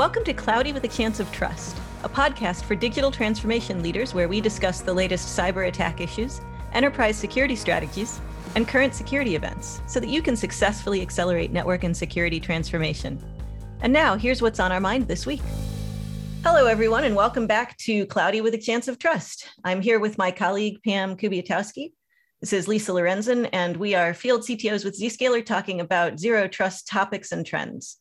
Welcome to Cloudy with a Chance of Trust, a podcast for digital transformation leaders where we discuss the latest cyber attack issues, enterprise security strategies, and current security events so that you can successfully accelerate network and security transformation. And now, here's what's on our mind this week. Hello, everyone, and welcome back to Cloudy with a Chance of Trust. I'm here with my colleague, Pam Kubiatowski. This is Lisa Lorenzin, and we are field CTOs with Zscaler talking about zero trust topics and trends.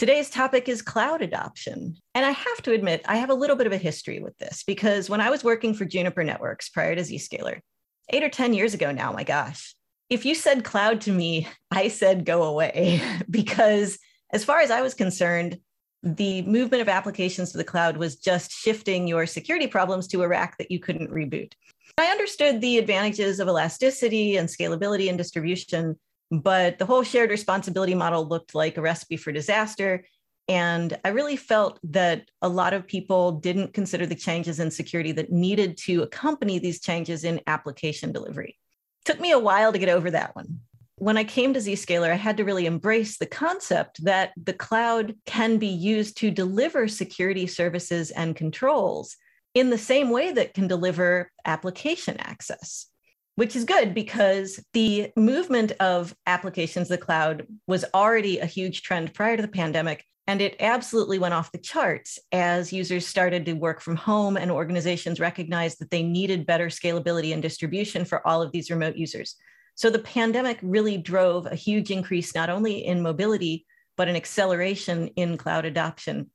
Today's topic is cloud adoption. And I have to admit, I have a little bit of a history with this because when I was working for Juniper Networks prior to Zscaler, eight or 10 years ago now, my gosh, if you said cloud to me, I said go away because as far as I was concerned, the movement of applications to the cloud was just shifting your security problems to a rack that you couldn't reboot. I understood the advantages of elasticity and scalability and distribution but the whole shared responsibility model looked like a recipe for disaster. And I really felt that a lot of people didn't consider the changes in security that needed to accompany these changes in application delivery. Took me a while to get over that one. When I came to Zscaler, I had to really embrace the concept that the cloud can be used to deliver security services and controls in the same way that can deliver application access which is good because the movement of applications to the cloud was already a huge trend prior to the pandemic. And it absolutely went off the charts as users started to work from home and organizations recognized that they needed better scalability and distribution for all of these remote users. So the pandemic really drove a huge increase, not only in mobility, but an acceleration in cloud adoption.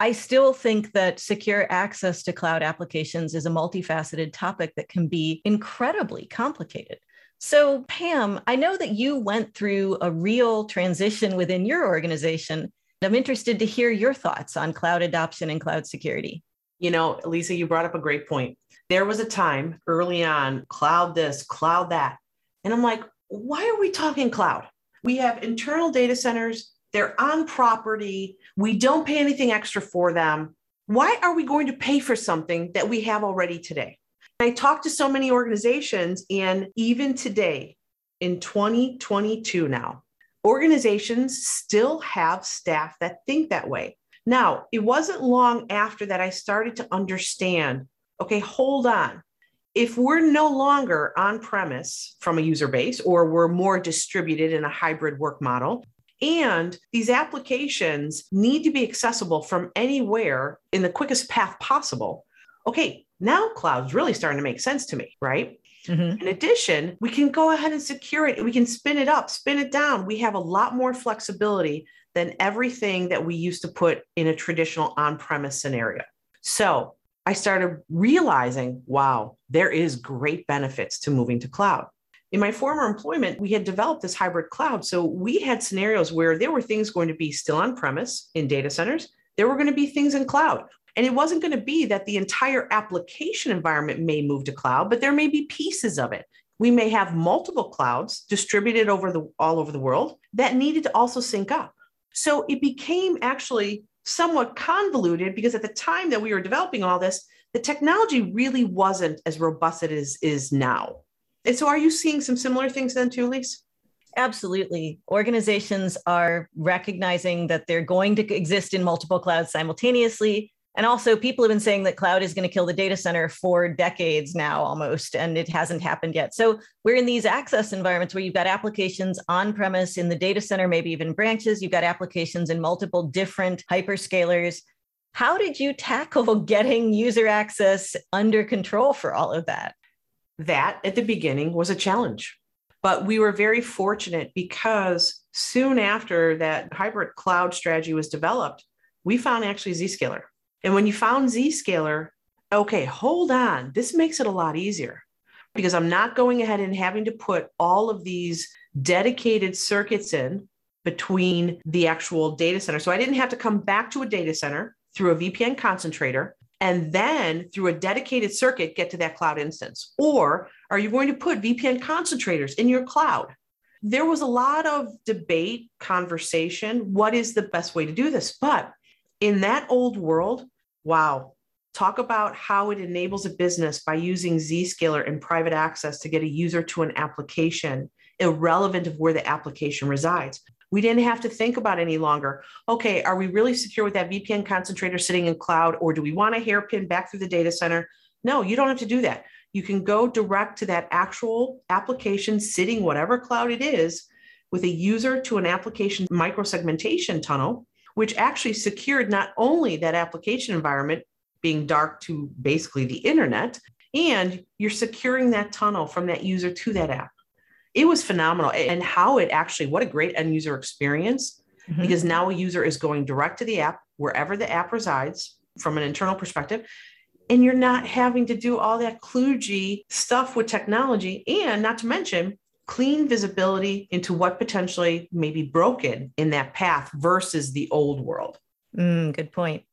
I still think that secure access to cloud applications is a multifaceted topic that can be incredibly complicated. So, Pam, I know that you went through a real transition within your organization. I'm interested to hear your thoughts on cloud adoption and cloud security. You know, Lisa, you brought up a great point. There was a time early on, cloud this, cloud that. And I'm like, why are we talking cloud? We have internal data centers they're on property. We don't pay anything extra for them. Why are we going to pay for something that we have already today? I talk to so many organizations, and even today, in 2022 now, organizations still have staff that think that way. Now, it wasn't long after that I started to understand okay, hold on. If we're no longer on premise from a user base, or we're more distributed in a hybrid work model, and these applications need to be accessible from anywhere in the quickest path possible. Okay, now cloud's really starting to make sense to me, right? Mm-hmm. In addition, we can go ahead and secure it. We can spin it up, spin it down. We have a lot more flexibility than everything that we used to put in a traditional on premise scenario. So I started realizing wow, there is great benefits to moving to cloud in my former employment, we had developed this hybrid cloud. So we had scenarios where there were things going to be still on premise in data centers, there were going to be things in cloud. And it wasn't going to be that the entire application environment may move to cloud, but there may be pieces of it. We may have multiple clouds distributed over the all over the world that needed to also sync up. So it became actually somewhat convoluted because at the time that we were developing all this, the technology really wasn't as robust as it is, is now. And so are you seeing some similar things then too, Lise? Absolutely. Organizations are recognizing that they're going to exist in multiple clouds simultaneously. And also, people have been saying that cloud is going to kill the data center for decades now almost, and it hasn't happened yet. So, we're in these access environments where you've got applications on premise in the data center, maybe even branches. You've got applications in multiple different hyperscalers. How did you tackle getting user access under control for all of that? That at the beginning was a challenge. But we were very fortunate because soon after that hybrid cloud strategy was developed, we found actually Zscaler. And when you found Zscaler, okay, hold on, this makes it a lot easier because I'm not going ahead and having to put all of these dedicated circuits in between the actual data center. So I didn't have to come back to a data center through a VPN concentrator and then through a dedicated circuit get to that cloud instance? Or are you going to put VPN concentrators in your cloud? There was a lot of debate, conversation. What is the best way to do this? But in that old world, wow, talk about how it enables a business by using Zscaler and private access to get a user to an application, irrelevant of where the application resides. We didn't have to think about any longer. Okay, are we really secure with that VPN concentrator sitting in cloud, or do we want a hairpin back through the data center? No, you don't have to do that. You can go direct to that actual application sitting, whatever cloud it is, with a user to an application microsegmentation tunnel, which actually secured not only that application environment being dark to basically the internet, and you're securing that tunnel from that user to that app it was phenomenal and how it actually what a great end user experience mm-hmm. because now a user is going direct to the app wherever the app resides from an internal perspective and you're not having to do all that kludgy stuff with technology and not to mention clean visibility into what potentially may be broken in that path versus the old world mm, good point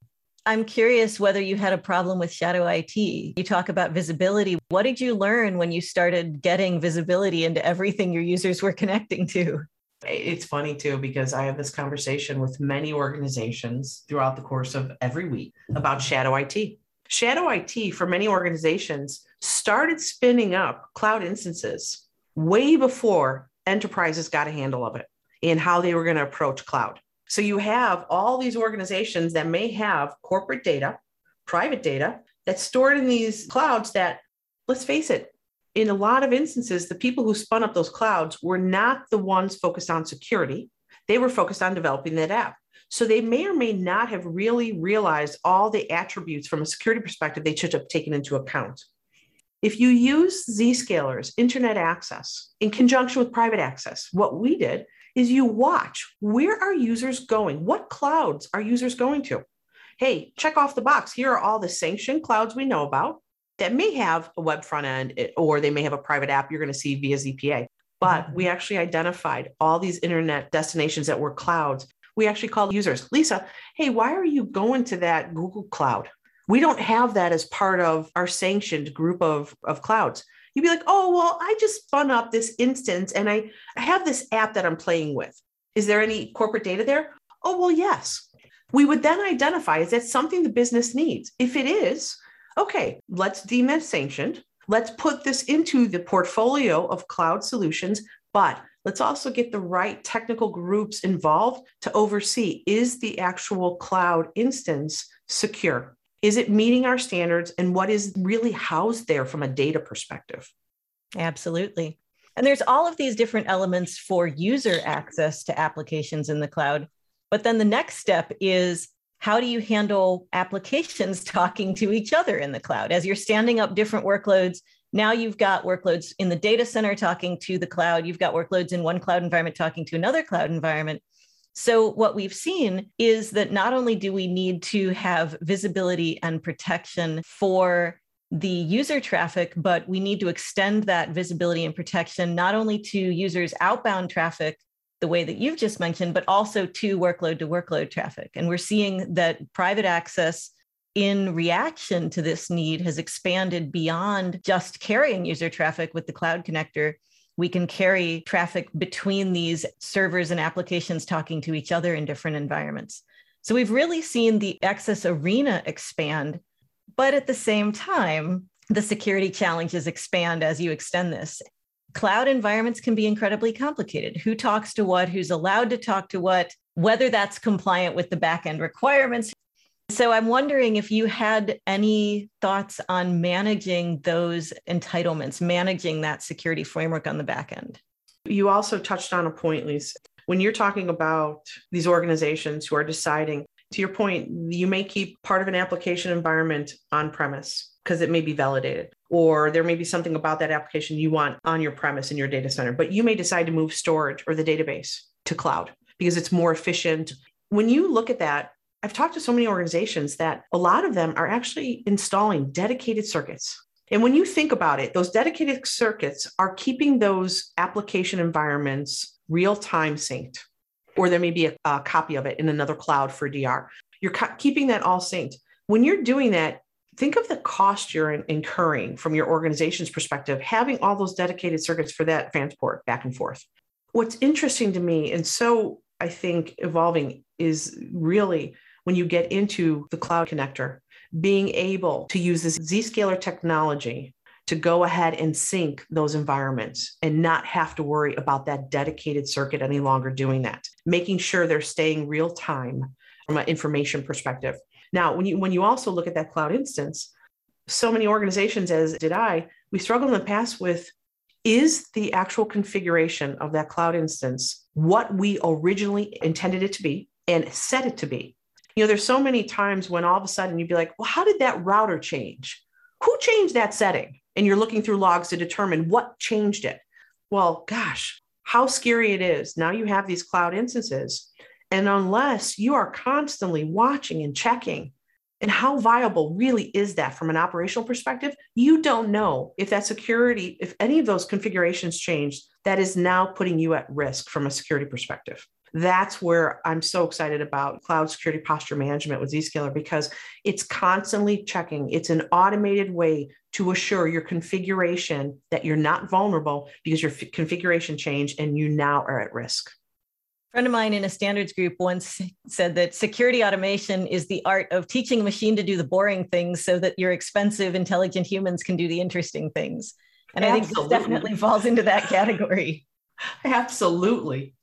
I'm curious whether you had a problem with shadow IT. You talk about visibility. What did you learn when you started getting visibility into everything your users were connecting to? It's funny too, because I have this conversation with many organizations throughout the course of every week about shadow IT. Shadow IT for many organizations started spinning up cloud instances way before enterprises got a handle of it and how they were going to approach cloud. So you have all these organizations that may have corporate data, private data that's stored in these clouds that, let's face it, in a lot of instances, the people who spun up those clouds were not the ones focused on security. They were focused on developing that app. So they may or may not have really realized all the attributes from a security perspective they should have taken into account. If you use Zscaler's internet access in conjunction with private access, what we did is you watch where are users going? What clouds are users going to? Hey, check off the box. Here are all the sanctioned clouds we know about that may have a web front end eh, or they may have a private app you're going to see via ZPA. But mm-hmm. we actually identified all these internet destinations that were clouds. We actually called users, Lisa, hey, why are you going to that Google Cloud? We don't have that as part of our sanctioned group of, of clouds you'd be like, oh, well, I just spun up this instance and I, I have this app that I'm playing with. Is there any corporate data there? Oh, well, yes. We would then identify is that something the business needs? If it is, okay, let's deem sanctioned. Let's put this into the portfolio of cloud solutions, but let's also get the right technical groups involved to oversee is the actual cloud instance secure? Is it meeting our standards and what is really housed there from a data perspective? Absolutely. And there's all of these different elements for user access to applications in the cloud. But then the next step is how do you handle applications talking to each other in the cloud? As you're standing up different workloads, now you've got workloads in the data center talking to the cloud, you've got workloads in one cloud environment talking to another cloud environment. So, what we've seen is that not only do we need to have visibility and protection for the user traffic, but we need to extend that visibility and protection not only to users' outbound traffic, the way that you've just mentioned, but also to workload to workload traffic. And we're seeing that private access in reaction to this need has expanded beyond just carrying user traffic with the cloud connector we can carry traffic between these servers and applications talking to each other in different environments. So we've really seen the access arena expand, but at the same time, the security challenges expand as you extend this. Cloud environments can be incredibly complicated. Who talks to what? Who's allowed to talk to what? Whether that's compliant with the backend requirements, so I'm wondering if you had any thoughts on managing those entitlements, managing that security framework on the back end. You also touched on a point, Lisa. When you're talking about these organizations who are deciding, to your point, you may keep part of an application environment on premise because it may be validated, or there may be something about that application you want on your premise in your data center, but you may decide to move storage or the database to cloud because it's more efficient. When you look at that, I've talked to so many organizations that a lot of them are actually installing dedicated circuits. And when you think about it, those dedicated circuits are keeping those application environments real time synced, or there may be a, a, copy of it in another cloud for DR. You're keeping that all synced. When you're doing that, think of the cost you're in- incurring from your organization's perspective, having all those dedicated circuits for that transport back and forth. What's interesting to me, and so I think evolving, is really when you get into the cloud connector, being able to use this Zscaler technology to go ahead and sync those environments and not have to worry about that dedicated circuit any longer doing that, making sure they're staying real time from an information perspective. Now, when you when you also look at that cloud instance, so many organizations, as did I, we struggled in the past with is the actual configuration of that cloud instance what we originally intended it to be and set it to be? You know, there's so many times when all of a sudden you'd be like, well, how did that router change? Who changed that setting? And you're looking through logs to determine what changed it. Well, gosh, how scary it is. Now you have these cloud instances. And unless you are constantly watching and checking, and how viable really is that from an operational perspective? You don't know if that security, if any of those configurations changed, that is now putting you at risk from a security perspective that's where I'm so excited about cloud security posture management with Zscaler because it's constantly checking. It's an automated way to assure your configuration that you're not vulnerable because your f- configuration changed and you now are at risk. A friend of mine in a standards group once said that security automation is the art of teaching a machine to do the boring things so that your expensive, intelligent humans can do the interesting things. And Absolutely. I think this definitely falls into that category. Absolutely.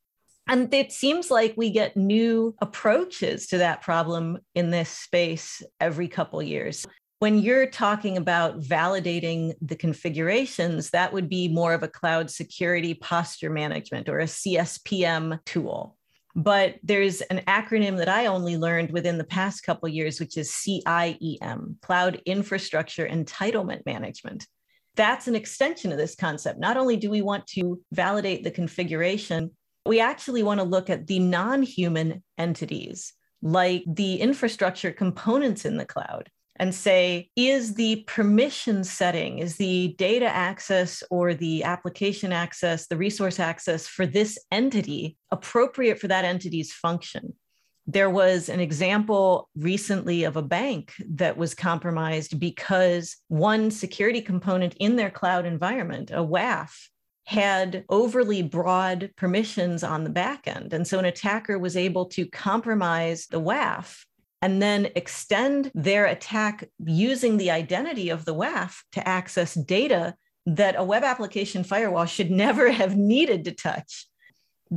And it seems like we get new approaches to that problem in this space every couple years. When you're talking about validating the configurations, that would be more of a cloud security posture management or a CSPM tool. But there's an acronym that I only learned within the past couple years, which is CIEM, Cloud Infrastructure Entitlement Management. That's an extension of this concept. Not only do we want to validate the configuration, we actually want to look at the non human entities, like the infrastructure components in the cloud, and say, is the permission setting, is the data access or the application access, the resource access for this entity appropriate for that entity's function? There was an example recently of a bank that was compromised because one security component in their cloud environment, a WAF, had overly broad permissions on the back end. And so an attacker was able to compromise the WAF and then extend their attack using the identity of the WAF to access data that a web application firewall should never have needed to touch.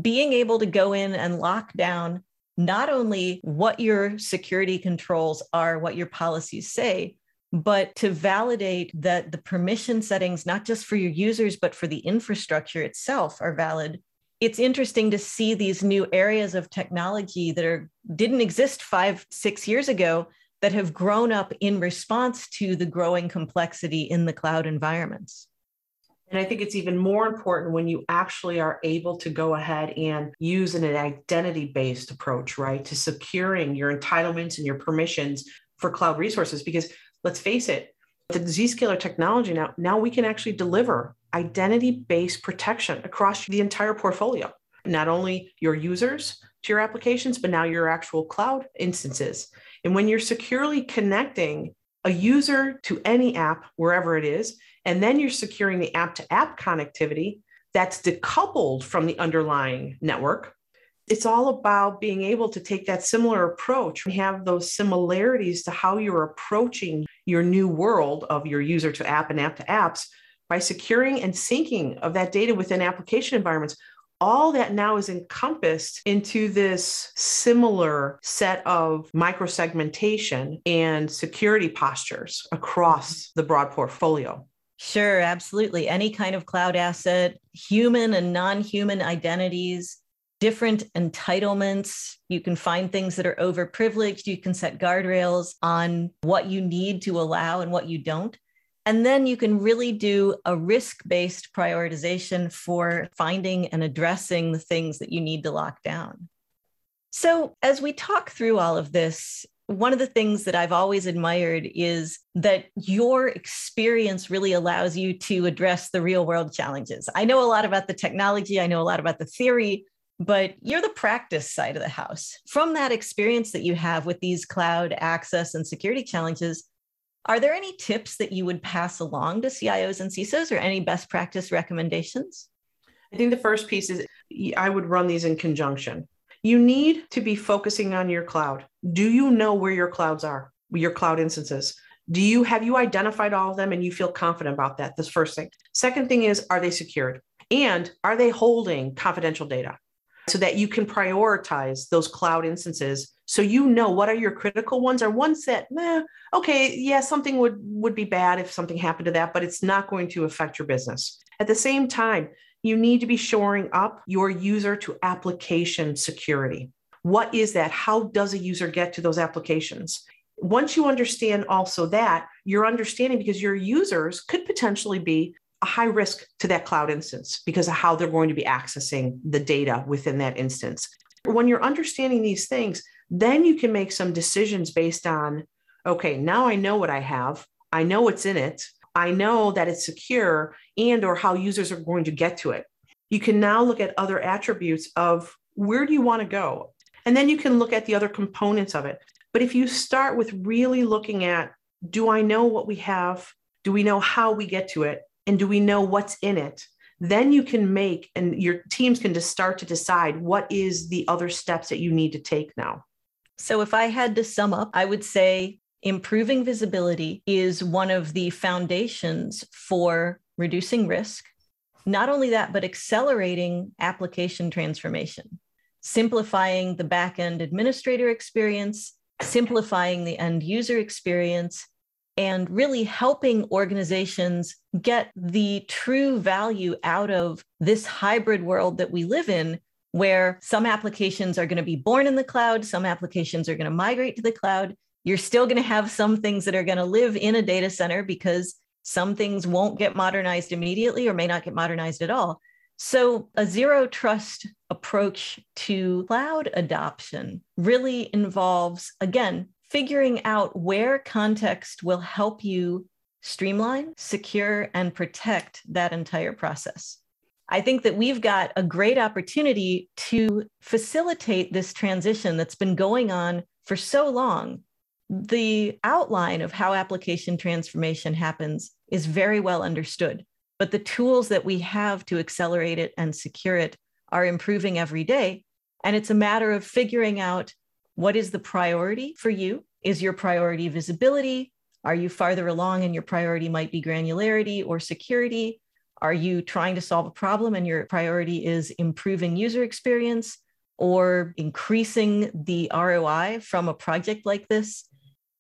Being able to go in and lock down not only what your security controls are, what your policies say, but to validate that the permission settings, not just for your users, but for the infrastructure itself, are valid. It's interesting to see these new areas of technology that are didn't exist five, six years ago that have grown up in response to the growing complexity in the cloud environments. And I think it's even more important when you actually are able to go ahead and use an identity based approach, right, to securing your entitlements and your permissions for cloud resources. Because let's face it, the Zscaler technology now, now we can actually deliver identity-based protection across the entire portfolio. Not only your users to your applications, but now your actual cloud instances. And when you're securely connecting a user to any app, wherever it is, and then you're securing the app to app connectivity that's decoupled from the underlying network, it's all about being able to take that similar approach and have those similarities to how you're approaching your new world of your user to app and app to apps by securing and syncing of that data within application environments all that now is encompassed into this similar set of microsegmentation and security postures across the broad portfolio. Sure, absolutely. Any kind of cloud asset, human and non human identities, different entitlements. You can find things that are overprivileged. You can set guardrails on what you need to allow and what you don't. And then you can really do a risk based prioritization for finding and addressing the things that you need to lock down. So, as we talk through all of this, one of the things that I've always admired is that your experience really allows you to address the real world challenges. I know a lot about the technology, I know a lot about the theory, but you're the practice side of the house. From that experience that you have with these cloud access and security challenges, are there any tips that you would pass along to CIOs and CISOs or any best practice recommendations? I think the first piece is I would run these in conjunction. You need to be focusing on your cloud. Do you know where your clouds are, your cloud instances? Do you have you identified all of them and you feel confident about that? This first thing. Second thing is, are they secured? And are they holding confidential data so that you can prioritize those cloud instances. So you know what are your critical ones are ones that eh, okay yeah something would would be bad if something happened to that but it's not going to affect your business. At the same time you need to be shoring up your user to application security. What is that? How does a user get to those applications? Once you understand also that you're understanding because your users could potentially be a high risk to that cloud instance because of how they're going to be accessing the data within that instance. When you're understanding these things, then you can make some decisions based on okay, now I know what I have, I know what's in it, I know that it's secure and or how users are going to get to it. You can now look at other attributes of where do you want to go? And then you can look at the other components of it. But if you start with really looking at do I know what we have? Do we know how we get to it? And do we know what's in it? Then you can make and your teams can just start to decide what is the other steps that you need to take now. So if i had to sum up i would say improving visibility is one of the foundations for reducing risk. Not only that but accelerating application transformation. Simplifying the backend administrator experience simplifying the end user experience and really helping organizations get the true value out of this hybrid world that we live in, where some applications are going to be born in the cloud, some applications are going to migrate to the cloud. You're still going to have some things that are going to live in a data center because some things won't get modernized immediately or may not get modernized at all. So, a zero trust approach to cloud adoption really involves, again, figuring out where context will help you streamline, secure, and protect that entire process. I think that we've got a great opportunity to facilitate this transition that's been going on for so long. The outline of how application transformation happens is very well understood, but the tools that we have to accelerate it and secure it are improving every day. And it's a matter of figuring out what is the priority for you? Is your priority visibility? Are you farther along and your priority might be granularity or security? Are you trying to solve a problem and your priority is improving user experience or increasing the ROI from a project like this?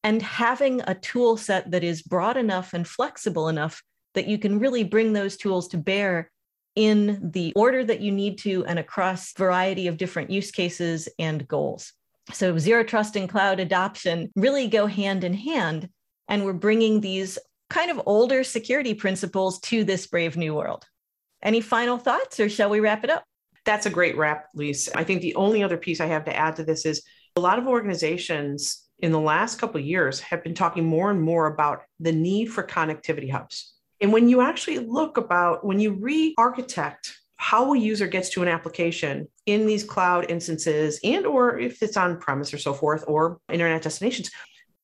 And having a tool set that is broad enough and flexible enough that you can really bring those tools to bear in the order that you need to and across variety of different use cases and goals. So, zero trust and cloud adoption really go hand in hand. And we're bringing these kind of older security principles to this brave new world. Any final thoughts, or shall we wrap it up? That's a great wrap, Lisa. I think the only other piece I have to add to this is a lot of organizations in the last couple of years have been talking more and more about the need for connectivity hubs. And when you actually look about when you re-architect how a user gets to an application in these cloud instances and or if it's on premise or so forth or internet destinations.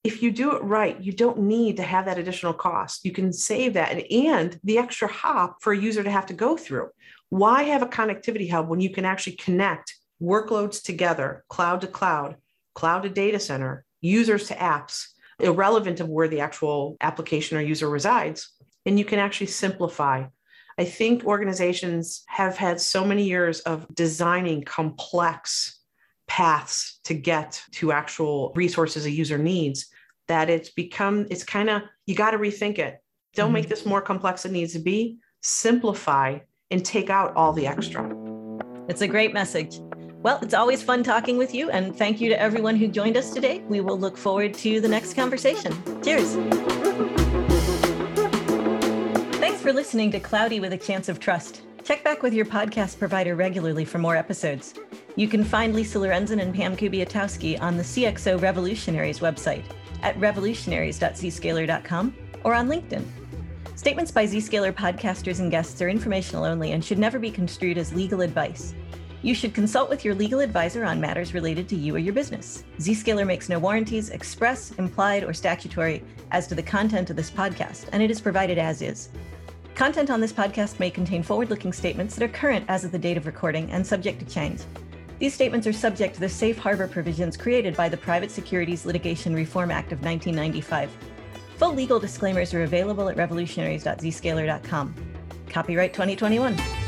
If you do it right you don't need to have that additional cost. You can save that and, and the extra hop for a user to have to go through. Why have a connectivity hub when you can actually connect workloads together cloud to cloud cloud to data center users to apps irrelevant of where the actual application or user resides and you can actually simplify I think organizations have had so many years of designing complex paths to get to actual resources a user needs that it's become, it's kind of, you got to rethink it. Don't mm-hmm. make this more complex than it needs to be. Simplify and take out all the extra. It's a great message. Well, it's always fun talking with you, and thank you to everyone who joined us today. We will look forward to the next conversation. Cheers for listening to Cloudy with a Chance of Trust. Check back with your podcast provider regularly for more episodes. You can find Lisa Lorenzin and Pam Kubiatowski on the CXO Revolutionaries website at revolutionaries.zscaler.com or on LinkedIn. Statements by Zscaler podcasters and guests are informational only and should never be construed as legal advice. You should consult with your legal advisor on matters related to you or your business. Zscaler makes no warranties, express, implied, or statutory as to the content of this podcast, and it is provided as is. Content on this podcast may contain forward looking statements that are current as of the date of recording and subject to change. These statements are subject to the safe harbor provisions created by the Private Securities Litigation Reform Act of 1995. Full legal disclaimers are available at revolutionaries.zscaler.com. Copyright 2021.